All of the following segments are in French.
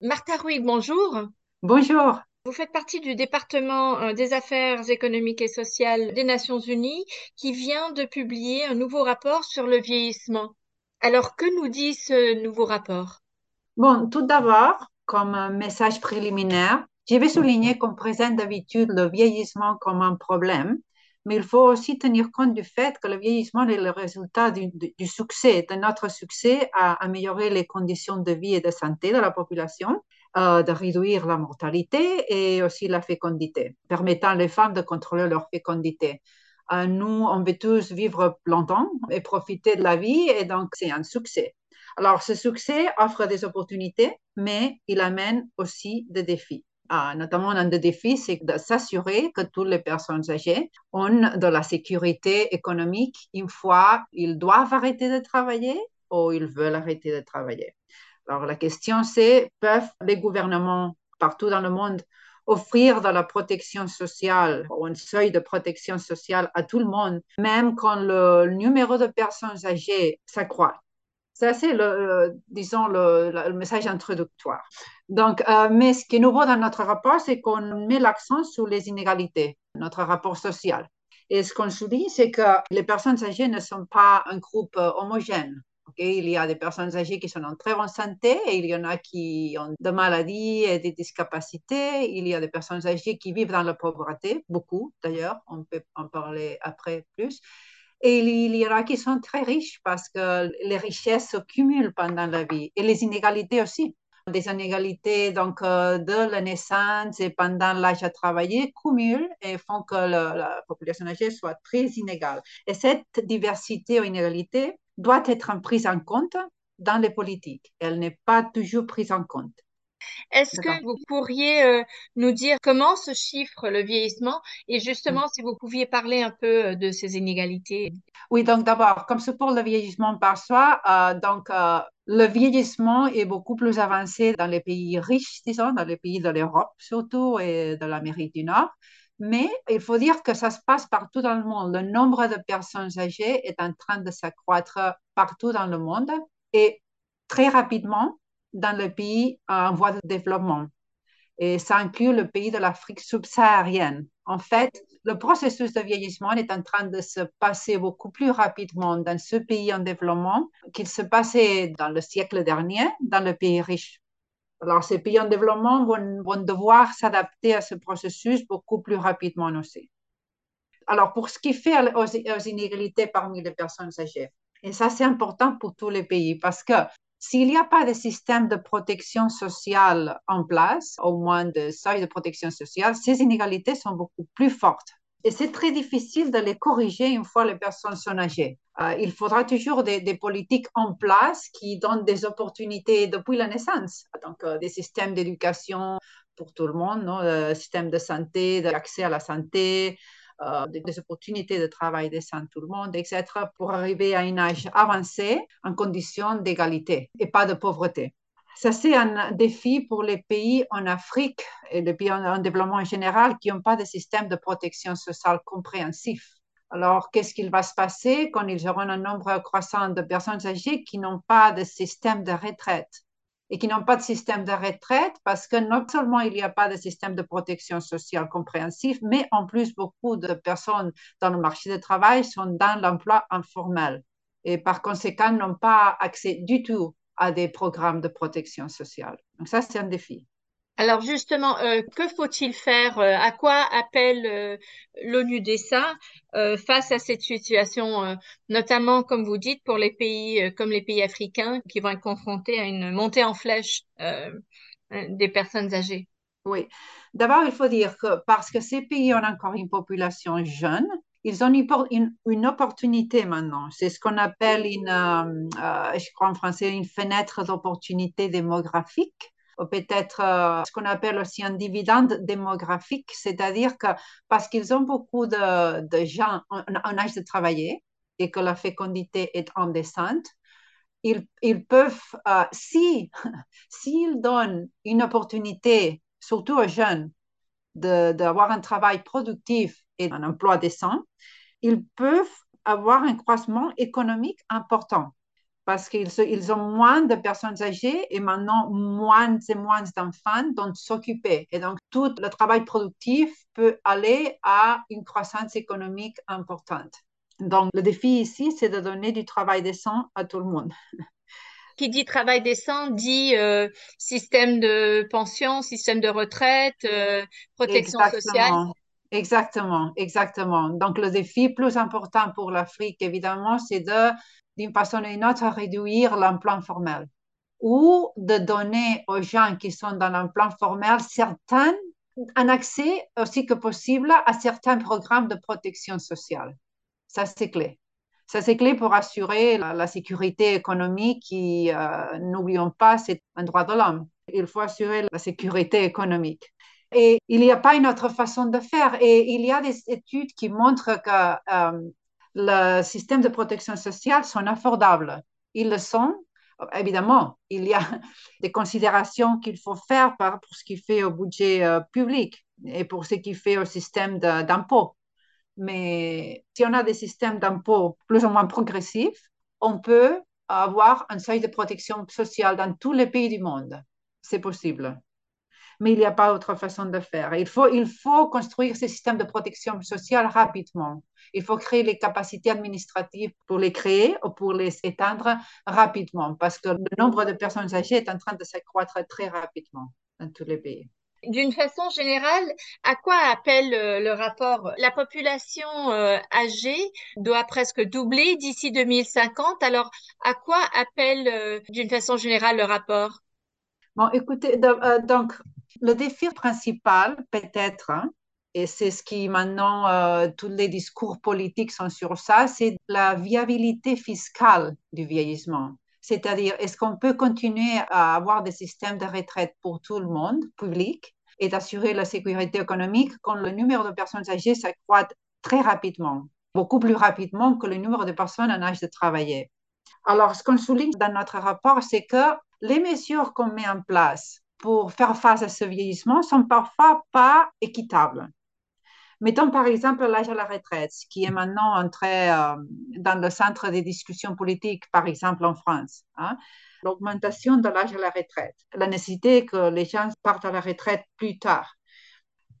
Martha Ruy, bonjour. Bonjour. Vous faites partie du département euh, des affaires économiques et sociales des Nations Unies qui vient de publier un nouveau rapport sur le vieillissement. Alors, que nous dit ce nouveau rapport? Bon, tout d'abord, comme un message préliminaire, je vais souligner qu'on présente d'habitude le vieillissement comme un problème, mais il faut aussi tenir compte du fait que le vieillissement est le résultat du, succès, de notre succès à améliorer les conditions de vie et de santé de la population euh, de réduire la mortalité et aussi la fécondité, permettant les femmes de contrôler leur fécondité. Euh, nous, on veut tous vivre longtemps et profiter de la vie, et donc c'est un succès. Alors, ce succès offre des opportunités, mais il amène aussi des défis. Ah, notamment, un des défis, c'est de s'assurer que toutes les personnes âgées ont de la sécurité économique une fois ils doivent arrêter de travailler ou ils veulent arrêter de travailler. Alors la question c'est, peuvent les gouvernements partout dans le monde offrir de la protection sociale ou un seuil de protection sociale à tout le monde, même quand le numéro de personnes âgées s'accroît? C'est le, disons, le, le, message introductoire. Donc, euh, mais ce qui est nouveau dans notre rapport, c'est qu'on met l'accent sur les inégalités, notre rapport social. Et ce qu'on souligne, c'est que les personnes âgées ne sont pas un groupe homogène. Il y a des personnes âgées qui sont en très bonne santé il y en a qui ont des maladies et des discapacités. Il y a des personnes âgées qui vivent dans la pauvreté, beaucoup d'ailleurs, on peut en parler après plus. Et il y en a qui sont très riches parce que les richesses se cumulent pendant la vie et les inégalités aussi. Des inégalités donc, euh, de la naissance et pendant l'âge à travailler cumulent et font que la population âgée soit très inégale. Et cette diversité ou inégalité doit être prise en compte dans les politiques. Elle n'est pas toujours prise en compte. Est-ce que vous pourriez euh, nous dire comment se chiffre le vieillissement et justement si vous pouviez parler un peu euh, de ces inégalités? Oui, donc d'abord, comme c'est pour le vieillissement par soi, euh, donc euh, le vieillissement est beaucoup plus avancé dans les pays riches, disons, dans les pays de l'Europe surtout et de l'Amérique du Nord. Mais il faut dire que ça se passe partout dans le monde. Le nombre de personnes âgées est en train de s'accroître partout dans le monde et très rapidement dans les pays en voie de développement. Et ça inclut le pays de l'Afrique subsaharienne. En fait, le processus de vieillissement est en train de se passer beaucoup plus rapidement dans ce pays en développement qu'il se passait dans le siècle dernier dans le pays riche. Alors, ces pays en développement vont, vont devoir s'adapter à ce processus beaucoup plus rapidement aussi. Alors, pour ce qui fait aux, aux inégalités parmi les personnes âgées, et ça, c'est important pour tous les pays parce que s'il n'y a pas de système de protection sociale en place, au moins de seuil de protection sociale, ces inégalités sont beaucoup plus fortes. Et c'est très difficile de les corriger une fois les personnes sont âgées. Euh, il faudra toujours des, politiques en place qui donnent des opportunités depuis la naissance. Donc, euh, des systèmes d'éducation pour tout le monde, non? Euh, système de santé, de l'accès à la santé, euh, des, opportunités de travail décent tout le monde, etc., pour arriver à un âge avancé en conditions d'égalité et pas de pauvreté. Ça, c'est un défi pour les pays en Afrique et les pays en, en développement en général qui n'ont pas de système de protection sociale compréhensif. Alors, qu'est-ce qu'il va se passer quand ils auront un nombre croissant de personnes âgées qui n'ont pas de système de retraite? Et qui n'ont pas de système de retraite parce que non seulement il n'y a pas de système de protection sociale compréhensif, mais en plus beaucoup de personnes dans le marché du travail sont dans l'emploi informel et par conséquent n'ont pas accès du tout à des programmes de protection sociale. Donc ça, c'est un défi. Alors justement, euh, que faut-il faire euh, À quoi appelle euh, l'ONU-DESA face à cette situation, notamment comme vous dites pour les pays comme les pays africains qui vont être confrontés à une montée en flèche des personnes âgées? Oui. D'abord, il faut dire que parce que ces pays ont encore une population jeune, ils ont une, opportunité maintenant. C'est ce qu'on appelle je crois en français, une fenêtre d'opportunité démographique peut-être euh, ce qu'on appelle aussi un dividende démographique, c'est-à-dire que parce qu'ils ont beaucoup de, gens en, âge de travailler et que la fécondité est en descente, ils, ils peuvent, euh, si s'ils donnent une opportunité, surtout aux jeunes, d'avoir un travail productif et un emploi décent, ils peuvent avoir un croissement économique important parce qu'ils ils ont moins de personnes âgées et maintenant moins et moins d'enfants dont s'occuper. Et donc, tout le travail productif peut aller à une croissance économique importante. Donc, le défi ici, c'est de donner du travail décent à tout le monde. Qui dit travail décent dit euh, système de pension, système de retraite, euh, protection sociale. Exactement, exactement. Donc, le défi plus important pour l'Afrique, évidemment, c'est de, d'une façon ou d'une autre, réduire l'emploi formel ou de donner aux gens qui sont dans l'emploi formel certains, un accès aussi que possible à certains programmes de protection sociale. Ça, c'est clé. Ça, c'est clé pour assurer la, sécurité économique qui, euh, n'oublions pas, c'est un droit de l'homme. Il faut assurer la sécurité économique. Et il n'y a pas une autre façon de faire. Et il y a des études qui montrent que euh, le système de protection sociale sont affordables. Ils le sont. Évidemment, il y a des considérations qu'il faut faire pour ce qui fait au budget euh, public et pour ce qui fait au système d'impôt. Mais si on a des systèmes d'impôts plus ou moins progressifs, on peut avoir un seuil de protection sociale dans tous les pays du monde. C'est possible. Mais il n'y a pas autre façon de faire. Il faut, il faut construire ces systèmes de protection sociale rapidement. Il faut créer les capacités administratives pour les créer ou pour les éteindre rapidement parce que le nombre de personnes âgées est en train de s'accroître très rapidement dans tous les pays. D'une façon générale, à quoi appelle euh, le rapport? La population euh, âgée doit presque doubler d'ici 2050. Alors, à quoi appelle euh, d'une façon générale le rapport? Bon, écoutez, donc le défi principal, peut-être, hein, et c'est ce qui maintenant, tous les discours politiques sont sur ça, c'est la viabilité fiscale du vieillissement. C'est-à-dire, est-ce qu'on peut continuer à avoir des systèmes de retraite pour tout le monde, public, et d'assurer la sécurité économique quand le numéro de personnes âgées s'accroît très rapidement, beaucoup plus rapidement que le numéro de personnes en âge de travailler? Alors, ce qu'on souligne dans notre rapport, c'est que les mesures qu'on met en place pour faire face à ce vieillissement sont parfois pas équitables. Mettons par exemple l'âge à la retraite, qui est maintenant entré euh, dans le centre des discussions politiques, par exemple en France. Hein. L'augmentation de l'âge à la retraite, la nécessité que les gens partent à la retraite plus tard.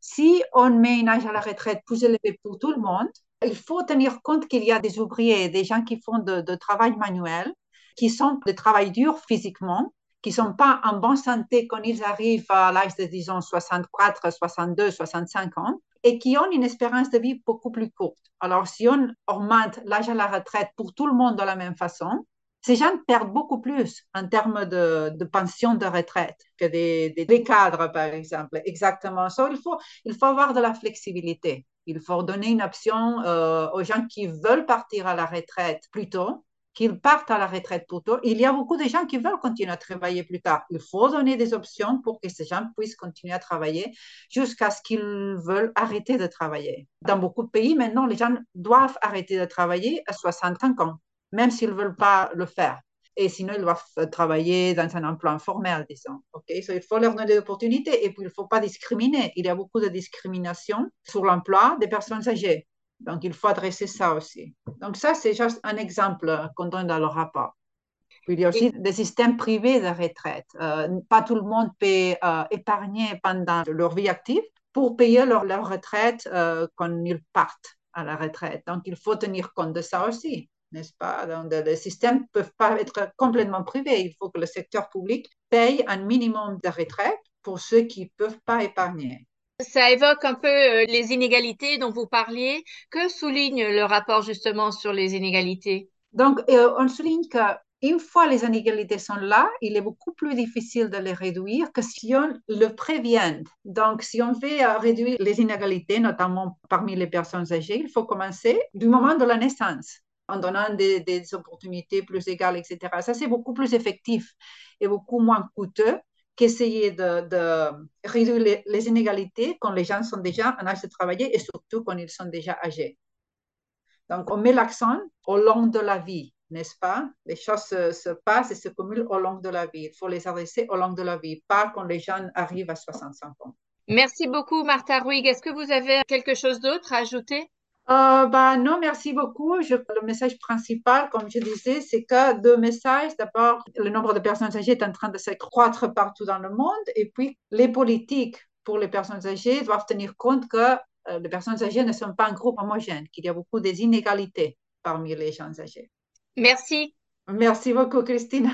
Si on met un âge à la retraite plus élevé pour tout le monde, il faut tenir compte qu'il y a des ouvriers, des gens qui font de travail manuel, qui sont de travail dur physiquement, qui sont pas en bonne santé quand ils arrivent à l'âge de, disons, 64, 62, 65 ans et qui ont une espérance de vie beaucoup plus courte. Alors, si on augmente l'âge à la retraite pour tout le monde de la même façon, ces gens perdent beaucoup plus en termes de, pension de retraite que des, cadres, par exemple. Exactement ça. Il faut, il faut avoir de la flexibilité. Il faut donner une option euh, aux gens qui veulent partir à la retraite plus tôt qu'ils partent à la retraite plus tôt. Il y a beaucoup de gens qui veulent continuer à travailler plus tard. Il faut donner des options pour que ces gens puissent continuer à travailler jusqu'à ce qu'ils veulent arrêter de travailler. Dans beaucoup de pays, maintenant, les gens doivent arrêter de travailler à 65 ans, même s'ils ne veulent pas le faire. Et sinon, ils doivent travailler dans un emploi informel, disons. Okay? il faut leur donner des opportunités et puis il ne faut pas discriminer. Il y a beaucoup de discrimination sur l'emploi des personnes âgées. Donc, il faut adresser ça aussi. Donc, ça, c'est juste un exemple qu'on donne dans le rapport. Puis, il y a aussi des systèmes privés de retraite. Euh, pas tout le monde peut euh, épargner pendant leur vie active pour payer leur, leur retraite euh, quand ils partent à la retraite. Donc, il faut tenir compte de ça aussi, n'est-ce pas? Donc, les systèmes ne peuvent pas être complètement privés. Il faut que le secteur public paye un minimum de retraite pour ceux qui ne peuvent pas épargner. Ça évoque un peu euh, les inégalités dont vous parliez. Que souligne le rapport justement sur les inégalités? Donc, euh, on souligne qu'une fois les inégalités sont là, il est beaucoup plus difficile de les réduire que si on le prévient. Donc, si on veut réduire les inégalités, notamment parmi les personnes âgées, il faut commencer du moment de la naissance en donnant des opportunités plus égales, etc. Ça, c'est beaucoup plus effectif et beaucoup moins coûteux qu'essayer de, réduire les, inégalités quand les gens sont déjà en âge de travailler et surtout quand ils sont déjà âgés. Donc, on met l'accent au long de la vie, n'est-ce pas? Les choses se, passent et se cumulent au long de la vie. Il faut les adresser au long de la vie, pas quand les gens arrivent à 65 ans. Merci beaucoup, Martha Ruig. Est-ce que vous avez quelque chose d'autre à ajouter? Euh, bah, non, merci beaucoup. Je- le message principal, comme je disais, c'est que deux messages. D'abord, le nombre de personnes âgées est en train de s'accroître partout dans le monde. Et puis, les politiques pour les personnes âgées doivent tenir compte que euh, les personnes âgées ne sont pas un groupe homogène, qu'il y a beaucoup d'inégalités parmi les gens âgés. Merci. Merci beaucoup, Christine.